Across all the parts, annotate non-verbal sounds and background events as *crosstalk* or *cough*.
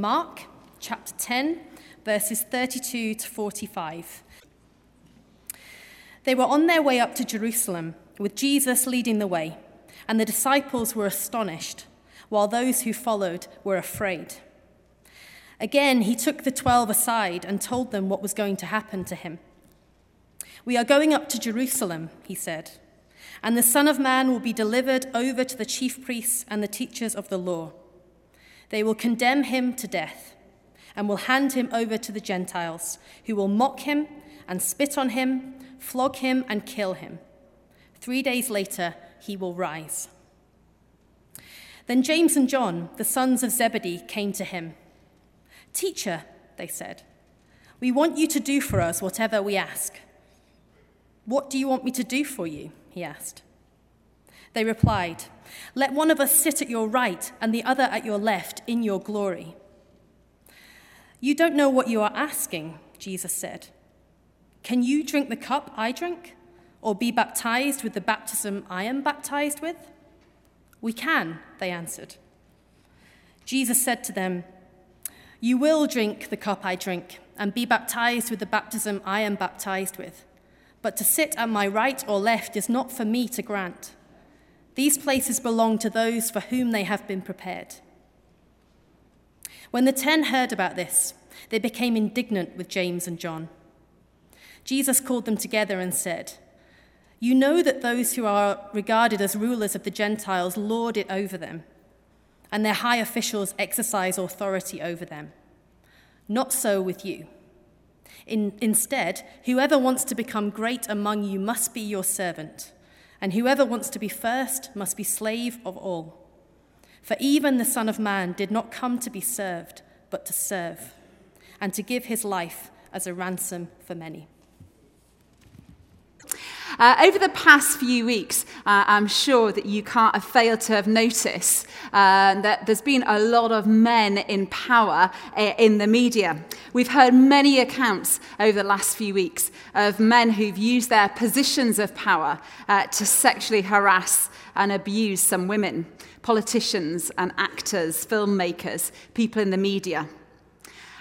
Mark, chapter 10, verses 32 to 45. They were on their way up to Jerusalem, with Jesus leading the way, and the disciples were astonished, while those who followed were afraid. Again, he took the twelve aside and told them what was going to happen to him. We are going up to Jerusalem, he said, and the Son of Man will be delivered over to the chief priests and the teachers of the law. They will condemn him to death and will hand him over to the Gentiles, who will mock him and spit on him, flog him, and kill him. Three days later, he will rise. Then James and John, the sons of Zebedee, came to him. Teacher, they said, we want you to do for us whatever we ask. What do you want me to do for you? he asked. They replied, Let one of us sit at your right and the other at your left in your glory. You don't know what you are asking, Jesus said. Can you drink the cup I drink, or be baptized with the baptism I am baptized with? We can, they answered. Jesus said to them, You will drink the cup I drink, and be baptized with the baptism I am baptized with. But to sit at my right or left is not for me to grant. These places belong to those for whom they have been prepared. When the ten heard about this, they became indignant with James and John. Jesus called them together and said, You know that those who are regarded as rulers of the Gentiles lord it over them, and their high officials exercise authority over them. Not so with you. In, instead, whoever wants to become great among you must be your servant, and whoever wants to be first must be slave of all. For even the Son of Man did not come to be served, but to serve, and to give his life as a ransom for many. Uh, over the past few weeks, uh, I'm sure that you can't have failed to have noticed uh, that there's been a lot of men in power uh, in the media. We've heard many accounts over the last few weeks of men who've used their positions of power uh, to sexually harass and abuse some women, politicians and actors, filmmakers, people in the media.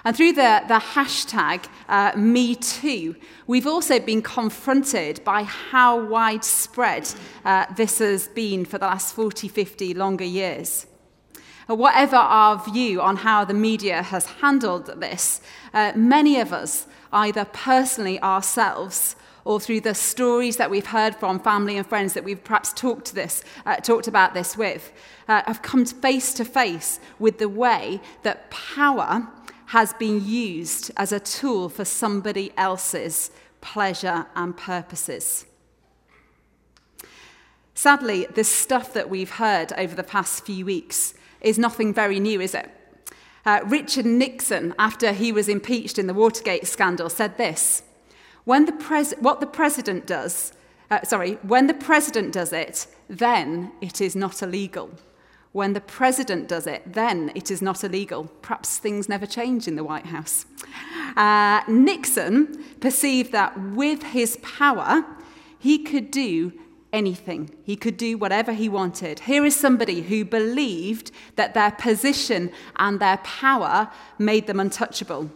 And through the, the hashtag uh, MeToo, we've also been confronted by how widespread uh, this has been for the last 40, 50 longer years. Uh, whatever our view on how the media has handled this, uh, many of us, either personally ourselves or through the stories that we've heard from family and friends that we've perhaps talked, this, uh, talked about this with, uh, have come face to face with the way that power has been used as a tool for somebody else's pleasure and purposes. Sadly, the stuff that we've heard over the past few weeks is nothing very new, is it? Uh, Richard Nixon, after he was impeached in the Watergate scandal, said this when the pres- What the president does, uh, sorry, when the president does it, then it is not illegal. When the president does it, then it is not illegal. Perhaps things never change in the White House. Uh, Nixon perceived that with his power, he could do anything. He could do whatever he wanted. Here is somebody who believed that their position and their power made them untouchable.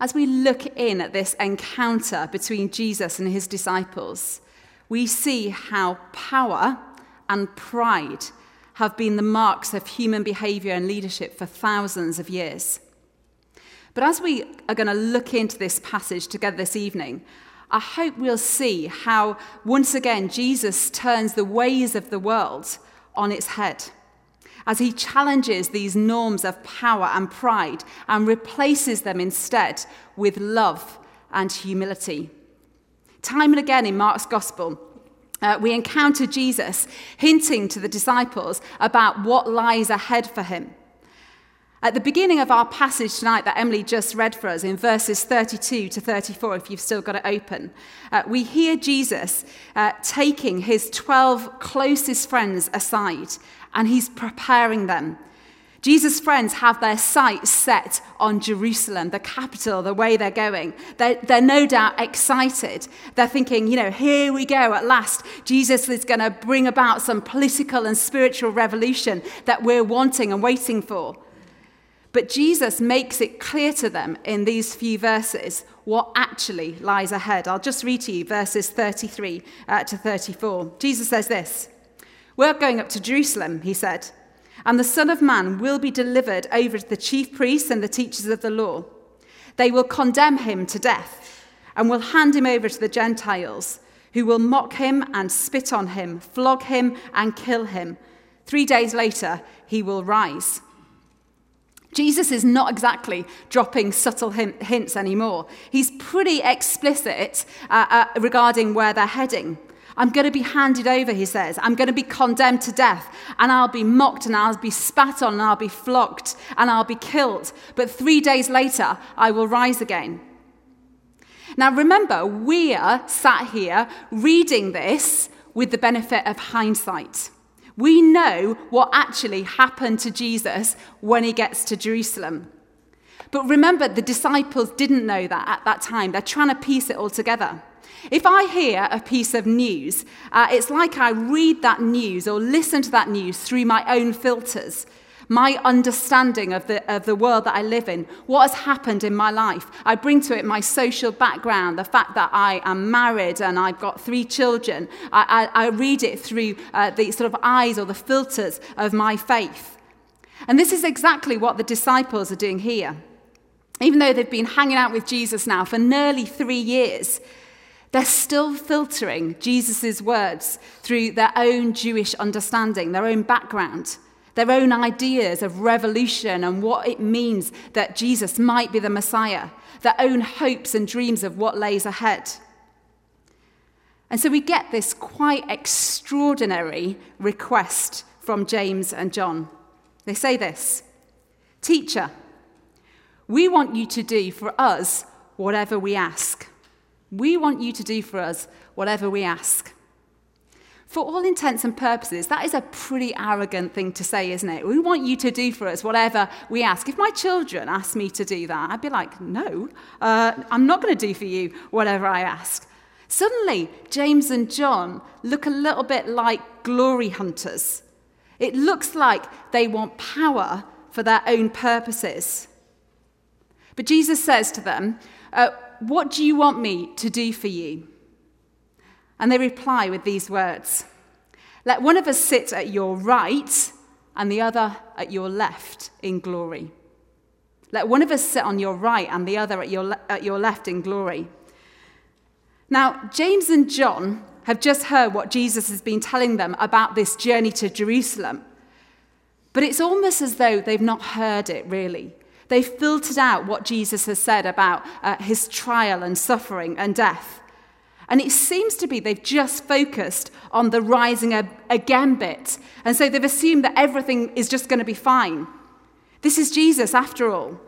As we look in at this encounter between Jesus and his disciples, we see how power and pride have been the marks of human behavior and leadership for thousands of years. But as we are going to look into this passage together this evening, I hope we'll see how, once again, Jesus turns the ways of the world on its head as he challenges these norms of power and pride and replaces them instead with love and humility. Time and again in Mark's gospel, uh, we encounter Jesus hinting to the disciples about what lies ahead for him. At the beginning of our passage tonight that Emily just read for us in verses 32 to 34, if you've still got it open, uh, we hear Jesus uh, taking his 12 closest friends aside and he's preparing them Jesus' friends have their sights set on Jerusalem, the capital, the way they're going. They're, they're no doubt excited. They're thinking, you know, here we go, at last. Jesus is going to bring about some political and spiritual revolution that we're wanting and waiting for. But Jesus makes it clear to them in these few verses what actually lies ahead. I'll just read to you verses 33 uh, to 34. Jesus says this We're going up to Jerusalem, he said and the Son of Man will be delivered over to the chief priests and the teachers of the law. They will condemn him to death and will hand him over to the Gentiles, who will mock him and spit on him, flog him and kill him. Three days later, he will rise. Jesus is not exactly dropping subtle hints anymore. He's pretty explicit uh, uh, regarding where they're heading. I'm going to be handed over, he says. I'm going to be condemned to death, and I'll be mocked, and I'll be spat on, and I'll be flogged, and I'll be killed. But three days later, I will rise again. Now, remember, we are sat here reading this with the benefit of hindsight. We know what actually happened to Jesus when he gets to Jerusalem. But remember, the disciples didn't know that at that time. They're trying to piece it all together. If I hear a piece of news, uh, it's like I read that news or listen to that news through my own filters, my understanding of the, of the world that I live in, what has happened in my life. I bring to it my social background, the fact that I am married and I've got three children. I, I, I read it through uh, the sort of eyes or the filters of my faith. And this is exactly what the disciples are doing here. Even though they've been hanging out with Jesus now for nearly three years, they're still filtering Jesus' words through their own Jewish understanding, their own background, their own ideas of revolution and what it means that Jesus might be the Messiah, their own hopes and dreams of what lays ahead. And so we get this quite extraordinary request from James and John. They say this Teacher, we want you to do for us whatever we ask. We want you to do for us whatever we ask. For all intents and purposes, that is a pretty arrogant thing to say, isn't it? We want you to do for us whatever we ask. If my children asked me to do that, I'd be like, no, uh, I'm not going to do for you whatever I ask. Suddenly, James and John look a little bit like glory hunters. It looks like they want power for their own purposes. But Jesus says to them, uh, what do you want me to do for you? And they reply with these words Let one of us sit at your right and the other at your left in glory. Let one of us sit on your right and the other at your, le- at your left in glory. Now, James and John have just heard what Jesus has been telling them about this journey to Jerusalem. But it's almost as though they've not heard it really. They filtered out what Jesus has said about uh, his trial and suffering and death. And it seems to be they've just focused on the rising again bit. And so they've assumed that everything is just going to be fine. This is Jesus, after all.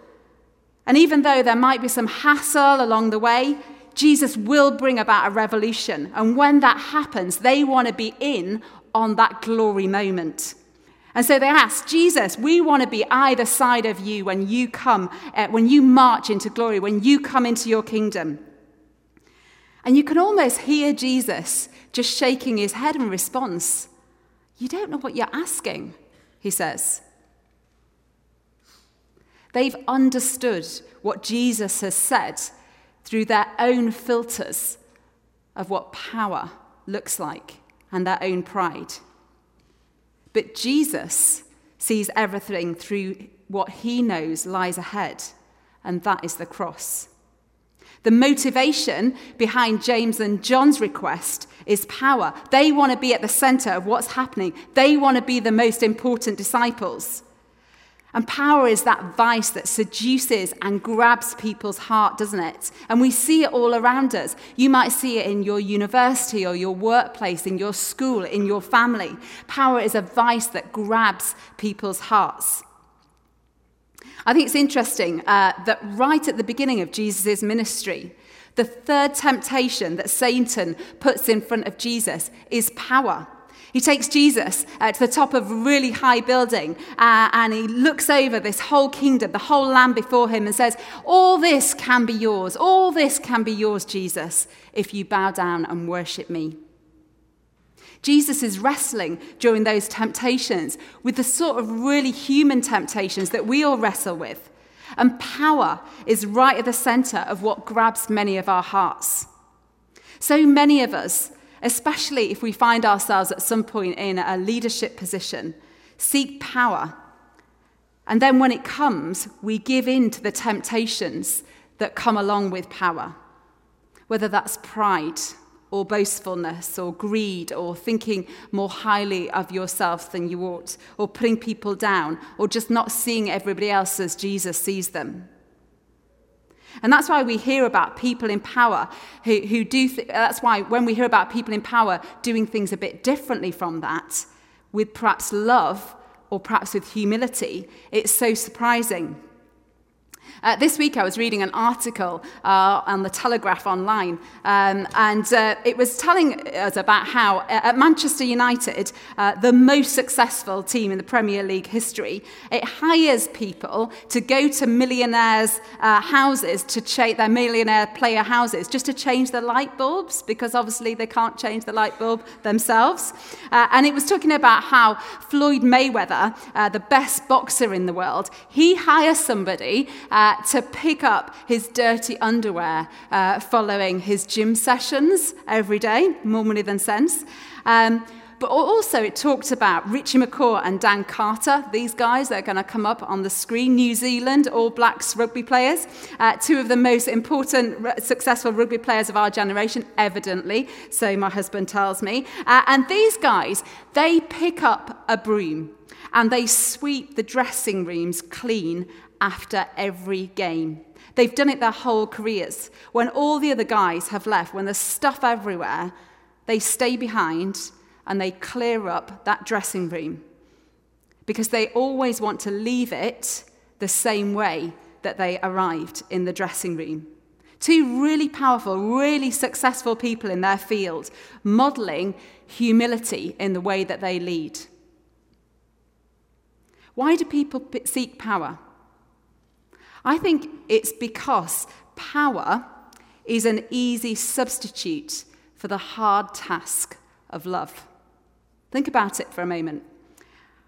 And even though there might be some hassle along the way, Jesus will bring about a revolution. And when that happens, they want to be in on that glory moment. And so they asked, Jesus, we want to be either side of you when you come, uh, when you march into glory, when you come into your kingdom. And you can almost hear Jesus just shaking his head in response. You don't know what you're asking, he says. They've understood what Jesus has said through their own filters of what power looks like and their own pride. But Jesus sees everything through what he knows lies ahead, and that is the cross. The motivation behind James and John's request is power. They want to be at the center of what's happening, they want to be the most important disciples. And power is that vice that seduces and grabs people's heart, doesn't it? And we see it all around us. You might see it in your university or your workplace, in your school, in your family. Power is a vice that grabs people's hearts. I think it's interesting uh, that right at the beginning of Jesus' ministry, the third temptation that Satan puts in front of Jesus is power. He takes Jesus uh, to the top of a really high building uh, and he looks over this whole kingdom, the whole land before him, and says, All this can be yours. All this can be yours, Jesus, if you bow down and worship me. Jesus is wrestling during those temptations with the sort of really human temptations that we all wrestle with. And power is right at the center of what grabs many of our hearts. So many of us especially if we find ourselves at some point in a leadership position, seek power. And then when it comes, we give in to the temptations that come along with power, whether that's pride or boastfulness or greed or thinking more highly of yourself than you ought or putting people down or just not seeing everybody else as Jesus sees them. And that's why we hear about people in power who, who do, th- that's why when we hear about people in power doing things a bit differently from that, with perhaps love or perhaps with humility, it's so surprising. Uh, this week I was reading an article uh, on the Telegraph online, um, and uh, it was telling us about how uh, at Manchester United, uh, the most successful team in the Premier League history, it hires people to go to millionaires' uh, houses to change their millionaire player houses just to change the light bulbs because obviously they can't change the light bulb themselves. and it was talking about how Floyd Mayweather, the best boxer in the world, he hires somebody to pick up his dirty underwear uh, following his gym sessions every day, more money than sense. Um, but also, it talked about Richie McCaw and Dan Carter, these guys that are going to come up on the screen, New Zealand All Blacks rugby players, uh, two of the most important, successful rugby players of our generation, evidently, so my husband tells me. Uh, and these guys, they pick up a broom and they sweep the dressing rooms clean after every game. They've done it their whole careers. When all the other guys have left, when there's stuff everywhere, they stay behind and they clear up that dressing room because they always want to leave it the same way that they arrived in the dressing room. Two really powerful, really successful people in their field, modeling humility in the way that they lead. Why do people seek power? I think it's because power is an easy substitute for the hard task of love. Think about it for a moment.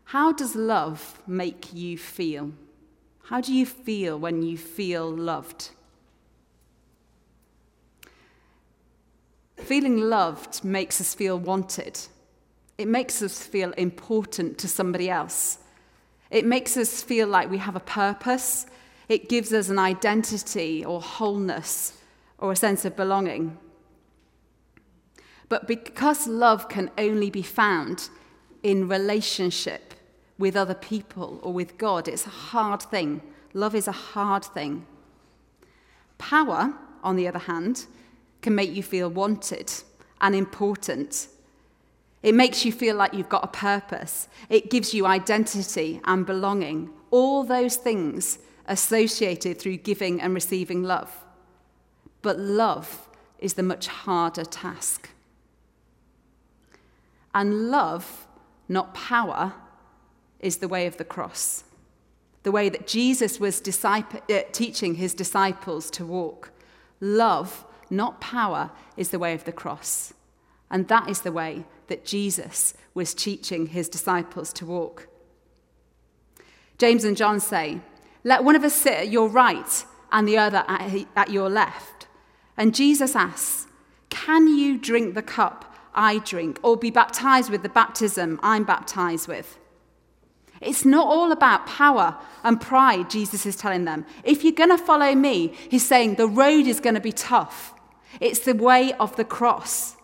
How does love make you feel? How do you feel when you feel loved? Feeling loved makes us feel wanted. It makes us feel important to somebody else. It makes us feel like we have a purpose it gives us an identity or wholeness or a sense of belonging. But because love can only be found in relationship with other people or with God, it's a hard thing. Love is a hard thing. Power, on the other hand, can make you feel wanted and important. It makes you feel like you've got a purpose. It gives you identity and belonging. All those things associated through giving and receiving love. But love is the much harder task. And love, not power, is the way of the cross. The way that Jesus was disciple, uh, teaching his disciples to walk. Love, not power, is the way of the cross. And that is the way that Jesus was teaching his disciples to walk. James and John say, let one of us sit at your right and the other at your left. And Jesus asks, Can you drink the cup I drink or be baptized with the baptism I'm baptized with? It's not all about power and pride, Jesus is telling them. If you're going to follow me, he's saying the road is going to be tough. It's the way of the cross.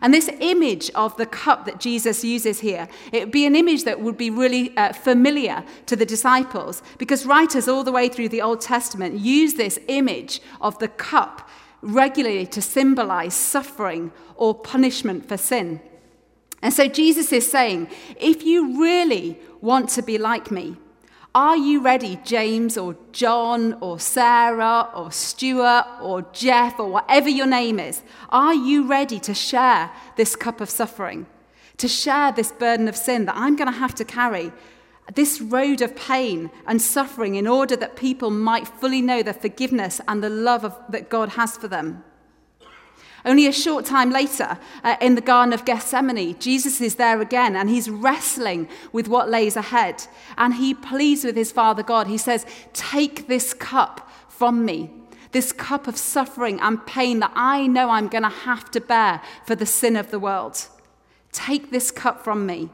And this image of the cup that Jesus uses here, it would be an image that would be really uh, familiar to the disciples because writers all the way through the Old Testament use this image of the cup regularly to symbolize suffering or punishment for sin. And so Jesus is saying, if you really want to be like me, are you ready, James or John or Sarah or Stuart or Jeff or whatever your name is? Are you ready to share this cup of suffering? to share this burden of sin that I'm going to have to carry, this road of pain and suffering, in order that people might fully know the forgiveness and the love of, that God has for them. Only a short time later, uh, in the Garden of Gethsemane, Jesus is there again and he's wrestling with what lays ahead. And he pleads with his Father God. He says, Take this cup from me, this cup of suffering and pain that I know I'm going to have to bear for the sin of the world. Take this cup from me.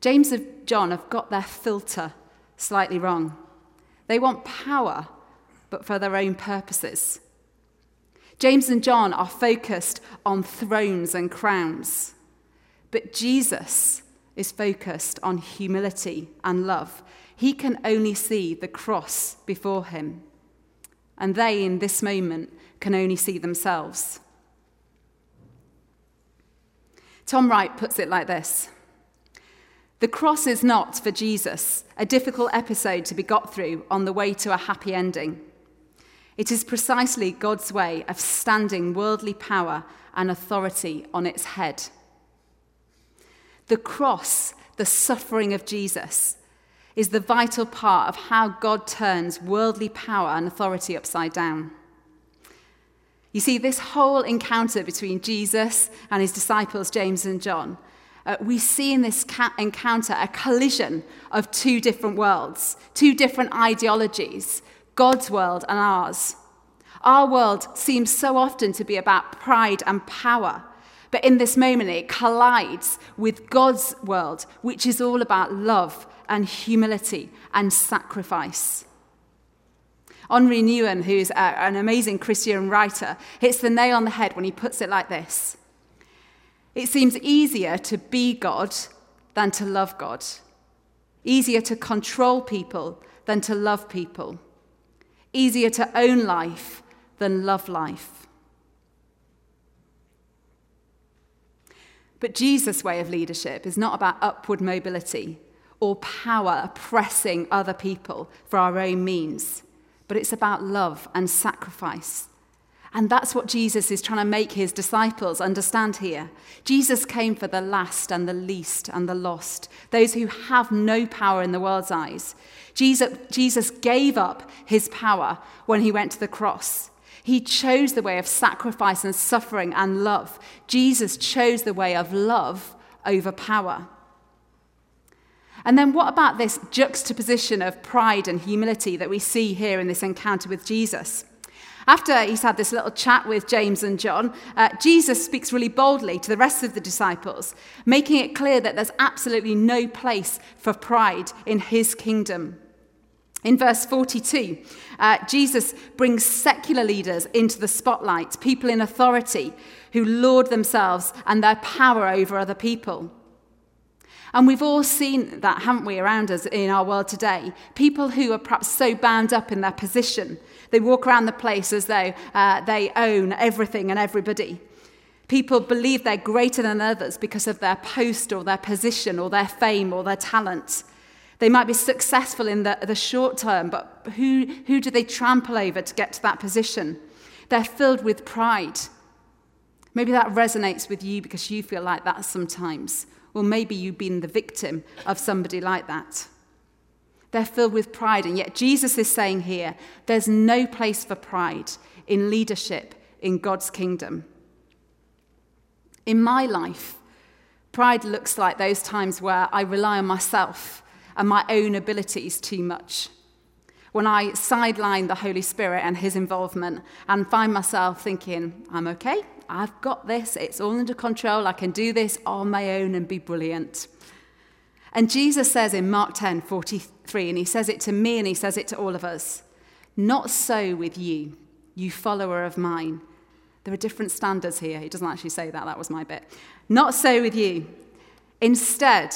James and John have got their filter slightly wrong. They want power, but for their own purposes. James and John are focused on thrones and crowns, but Jesus is focused on humility and love. He can only see the cross before him, and they, in this moment, can only see themselves. Tom Wright puts it like this The cross is not, for Jesus, a difficult episode to be got through on the way to a happy ending. It is precisely God's way of standing worldly power and authority on its head. The cross, the suffering of Jesus, is the vital part of how God turns worldly power and authority upside down. You see, this whole encounter between Jesus and his disciples, James and John, uh, we see in this ca- encounter a collision of two different worlds, two different ideologies, God's world and ours. Our world seems so often to be about pride and power, but in this moment it collides with God's world, which is all about love and humility and sacrifice. Henri Nouwen, who's a, an amazing Christian writer, hits the nail on the head when he puts it like this It seems easier to be God than to love God, easier to control people than to love people easier to own life than love life. But Jesus' way of leadership is not about upward mobility or power oppressing other people for our own means, but it's about love and sacrifice and that's what Jesus is trying to make his disciples understand here. Jesus came for the last and the least and the lost, those who have no power in the world's eyes. Jesus, Jesus gave up his power when he went to the cross. He chose the way of sacrifice and suffering and love. Jesus chose the way of love over power. And then, what about this juxtaposition of pride and humility that we see here in this encounter with Jesus? After he's had this little chat with James and John, uh, Jesus speaks really boldly to the rest of the disciples, making it clear that there's absolutely no place for pride in his kingdom. In verse 42, uh, Jesus brings secular leaders into the spotlight, people in authority who lord themselves and their power over other people. And we've all seen that, haven't we, around us in our world today? People who are perhaps so bound up in their position, they walk around the place as though uh, they own everything and everybody. People believe they're greater than others because of their post or their position or their fame or their talent. They might be successful in the, the short term, but who, who do they trample over to get to that position? They're filled with pride. Maybe that resonates with you because you feel like that sometimes. Or maybe you've been the victim of somebody like that. They're filled with pride, and yet Jesus is saying here there's no place for pride in leadership in God's kingdom. In my life, pride looks like those times where I rely on myself and my own abilities too much. When I sideline the Holy Spirit and his involvement and find myself thinking, I'm okay, I've got this, it's all under control, I can do this on my own and be brilliant. And Jesus says in Mark 10 43, and he says it to me and he says it to all of us Not so with you, you follower of mine. There are different standards here. He doesn't actually say that, that was my bit. Not so with you. Instead,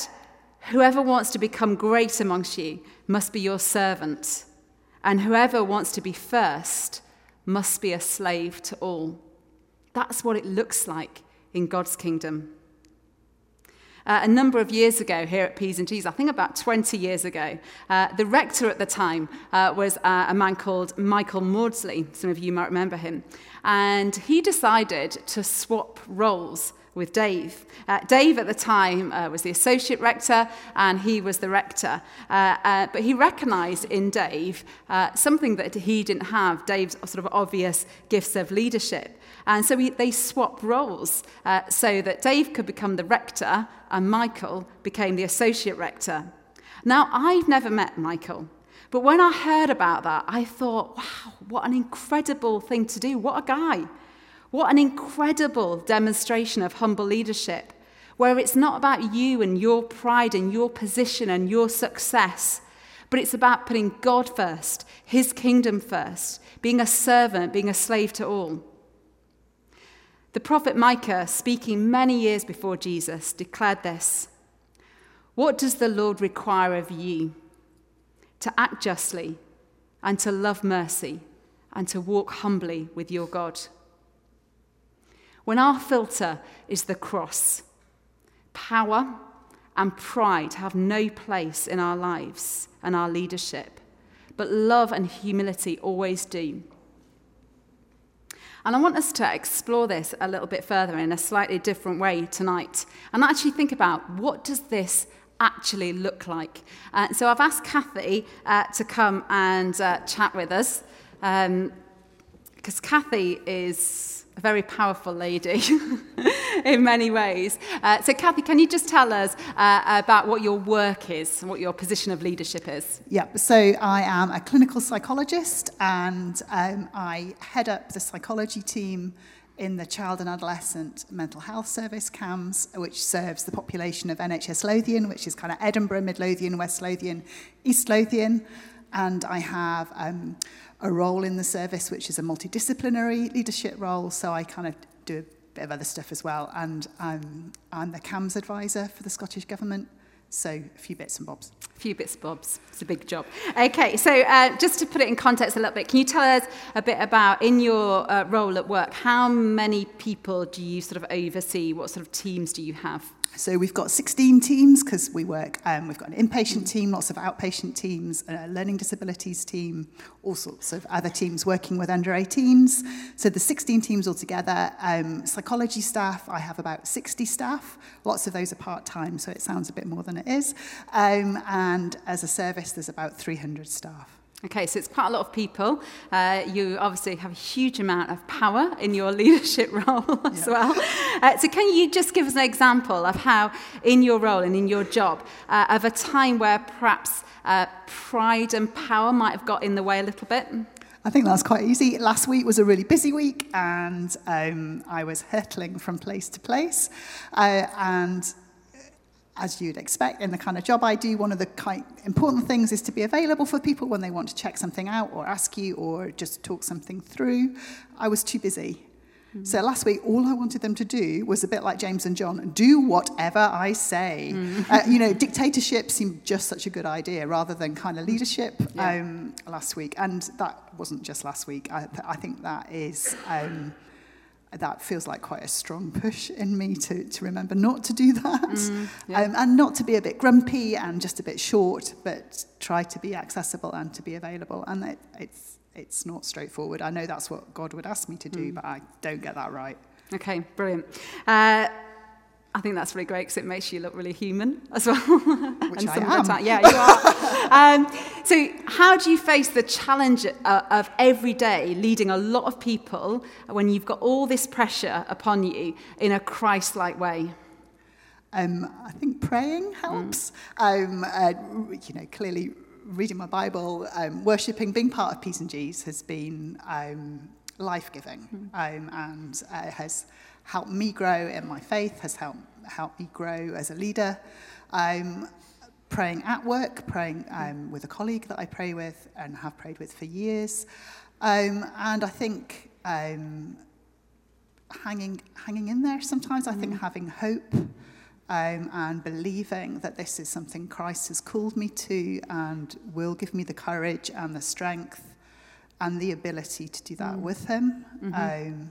whoever wants to become great amongst you must be your servant, and whoever wants to be first must be a slave to all. That's what it looks like in God's kingdom. Uh, a number of years ago here at P's and G's, I think about 20 years ago, uh, the rector at the time uh, was uh, a man called Michael Maudsley. Some of you might remember him. And he decided to swap roles with Dave. Uh, Dave at the time uh, was the associate rector and he was the rector. Uh, uh, but he recognized in Dave uh, something that he didn't have Dave's sort of obvious gifts of leadership. And so we, they swapped roles uh, so that Dave could become the rector and Michael became the associate rector. Now, I've never met Michael. But when I heard about that, I thought, wow, what an incredible thing to do. What a guy. What an incredible demonstration of humble leadership, where it's not about you and your pride and your position and your success, but it's about putting God first, His kingdom first, being a servant, being a slave to all. The prophet Micah, speaking many years before Jesus, declared this What does the Lord require of you? To act justly, and to love mercy, and to walk humbly with your God. When our filter is the cross, power and pride have no place in our lives and our leadership, but love and humility always do. And I want us to explore this a little bit further in a slightly different way tonight and actually think about what does this actually look like. Uh, so I've asked Kathy uh, to come and uh, chat with us because um, Kathy is very powerful lady *laughs* in many ways. Uh, so, Kathy, can you just tell us uh, about what your work is and what your position of leadership is? Yeah, so I am a clinical psychologist and um, I head up the psychology team in the Child and Adolescent Mental Health Service, CAMHS, which serves the population of NHS Lothian, which is kind of Edinburgh, Mid Lothian, West Lothian, East Lothian. And I have um, a role in the service, which is a multidisciplinary leadership role. So I kind of do a bit of other stuff as well. And um, I'm the CAMHS advisor for the Scottish Government. So a few bits and bobs. A few bits and bobs. It's a big job. Okay, so uh, just to put it in context a little bit, can you tell us a bit about, in your uh, role at work, how many people do you sort of oversee? What sort of teams do you have? So we've got 16 teams because we work, um, we've got an inpatient team, lots of outpatient teams, a learning disabilities team, all sorts of other teams working with under 18s. So the 16 teams altogether, um, psychology staff, I have about 60 staff. Lots of those are part-time, so it sounds a bit more than it is. Um, and as a service, there's about 300 staff. Okay, so it's quite a lot of people. Uh, you obviously have a huge amount of power in your *laughs* leadership role *laughs* as yeah. well. Uh, so, can you just give us an example of how, in your role and in your job, uh, of a time where perhaps uh, pride and power might have got in the way a little bit? I think that's quite easy. Last week was a really busy week, and um, I was hurtling from place to place. Uh, and as you'd expect in the kind of job I do, one of the important things is to be available for people when they want to check something out or ask you or just talk something through. I was too busy. Mm. So last week, all I wanted them to do was a bit like James and John do whatever I say. Mm. Uh, you know, dictatorship seemed just such a good idea rather than kind of leadership yeah. um, last week. And that wasn't just last week. I, I think that is. Um, that feels like quite a strong push in me to, to remember not to do that mm, yeah. *laughs* um, and not to be a bit grumpy and just a bit short, but try to be accessible and to be available. And it, it's, it's not straightforward. I know that's what God would ask me to do, mm. but I don't get that right. Okay, brilliant. Uh, I think that's really great because it makes you look really human as well. *laughs* Which I am. Time, yeah, you are. *laughs* um, so, how do you face the challenge uh, of every day leading a lot of people when you've got all this pressure upon you in a Christ-like way? Um, I think praying helps. Mm. Um, uh, you know, clearly reading my Bible, um, worshipping, being part of P's and G's has been um, life-giving mm. um, and uh, has helped me grow in my faith, has helped, helped me grow as a leader. Um, praying at work, praying um, with a colleague that I pray with and have prayed with for years. Um, and I think um, hanging, hanging in there sometimes, I think mm. having hope um, and believing that this is something Christ has called me to and will give me the courage and the strength and the ability to do that mm. with Him. Mm-hmm.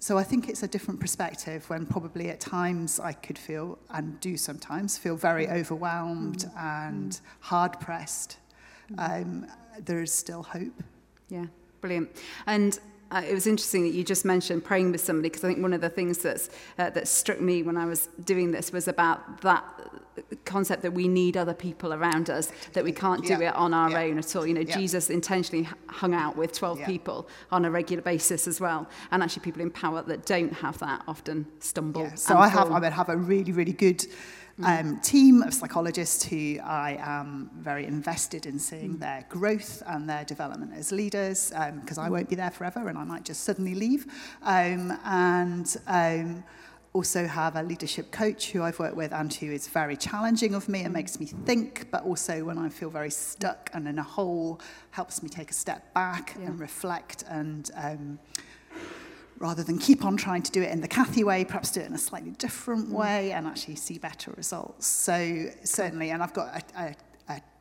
So I think it's a different perspective when probably at times I could feel, and do sometimes, feel very mm. overwhelmed mm. and mm. hard pressed. Mm. Um, there is still hope. Yeah, brilliant. And uh, it was interesting that you just mentioned praying with somebody because I think one of the things that's, uh, that struck me when I was doing this was about that concept that we need other people around us, that we can't do Yeah. it on our Yeah. own at all. You know, Yeah. Jesus intentionally hung out with 12 Yeah. people on a regular basis as well. And actually, people in power that don't have that often stumble. So I have. I would have a really, really good um, team of psychologists who I am very invested in seeing their growth and their development as leaders, because I won't be there forever and I might just suddenly leave. Um, and um, also have a leadership coach who I've worked with and who is very challenging of me and makes me think, but also when I feel very stuck and in a hole, helps me take a step back Yeah. and reflect and um, rather than keep on trying to do it in the Kathy way, perhaps do it in a slightly different mm. way and actually see better results. So certainly, and I've got a, a, a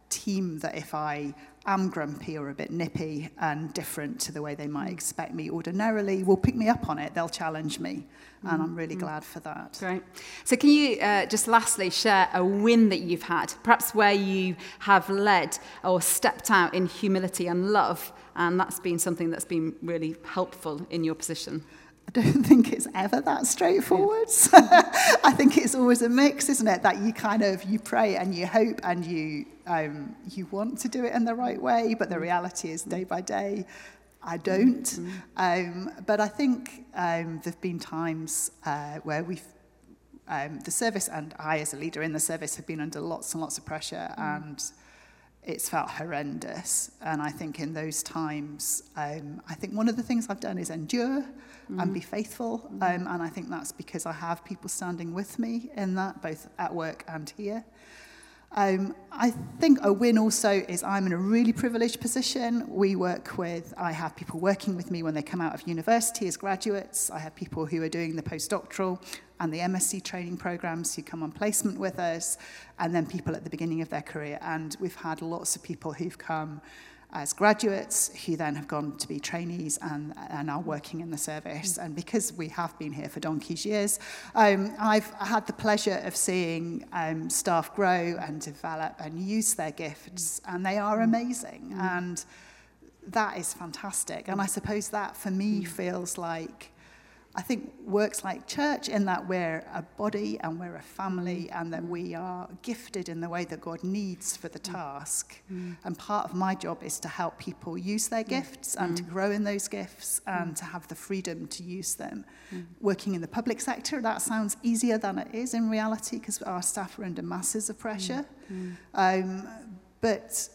team that if I am grumpy or a bit nippy and different to the way they might expect me ordinarily, will pick me up on it. They'll challenge me, and I'm really glad for that. Great. So, can you uh, just lastly share a win that you've had, perhaps where you have led or stepped out in humility and love, and that's been something that's been really helpful in your position? I don't *laughs* think it's ever that straightforward. *laughs* I think it's always a mix, isn't it? That you kind of you pray and you hope and you um, you want to do it in the right way, but the reality is day by day, I don't. Um, but I think um, there've been times uh, where we've um, the service and I, as a leader in the service, have been under lots and lots of pressure and it's felt horrendous. And I think in those times, um, I think one of the things I've done is endure and be faithful. Um, and I think that's because I have people standing with me in that, both at work and here. Um, I think a win also is I'm in a really privileged position. We work with, I have people working with me when they come out of university as graduates. I have people who are doing the postdoctoral and the MSc training programs who come on placement with us, and then people at the beginning of their career. And we've had lots of people who've come as graduates who then have gone to be trainees and and are working in the service. And because we have been here for donkey's years, um, I've had the pleasure of seeing um, staff grow and develop and use their gifts, and they are amazing. And that is fantastic. And I suppose that for me feels like I think works like church in that we're a body and we're a family and that we are gifted in the way that God needs for the task. Mm. And part of my job is to help people use their mm. gifts and to mm. grow in those gifts and to have the freedom to use them. Working in the public sector, that sounds easier than it is in reality because our staff are under masses of pressure. Um, but,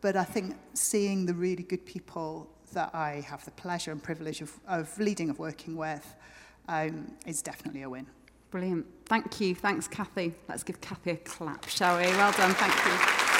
but I think seeing the really good people that I have the pleasure and privilege of, of leading, of working with, um, is definitely a win. Brilliant. Thank you. Thanks, Kathy. Let's give Kathy a clap, shall we? Well done. Thank you.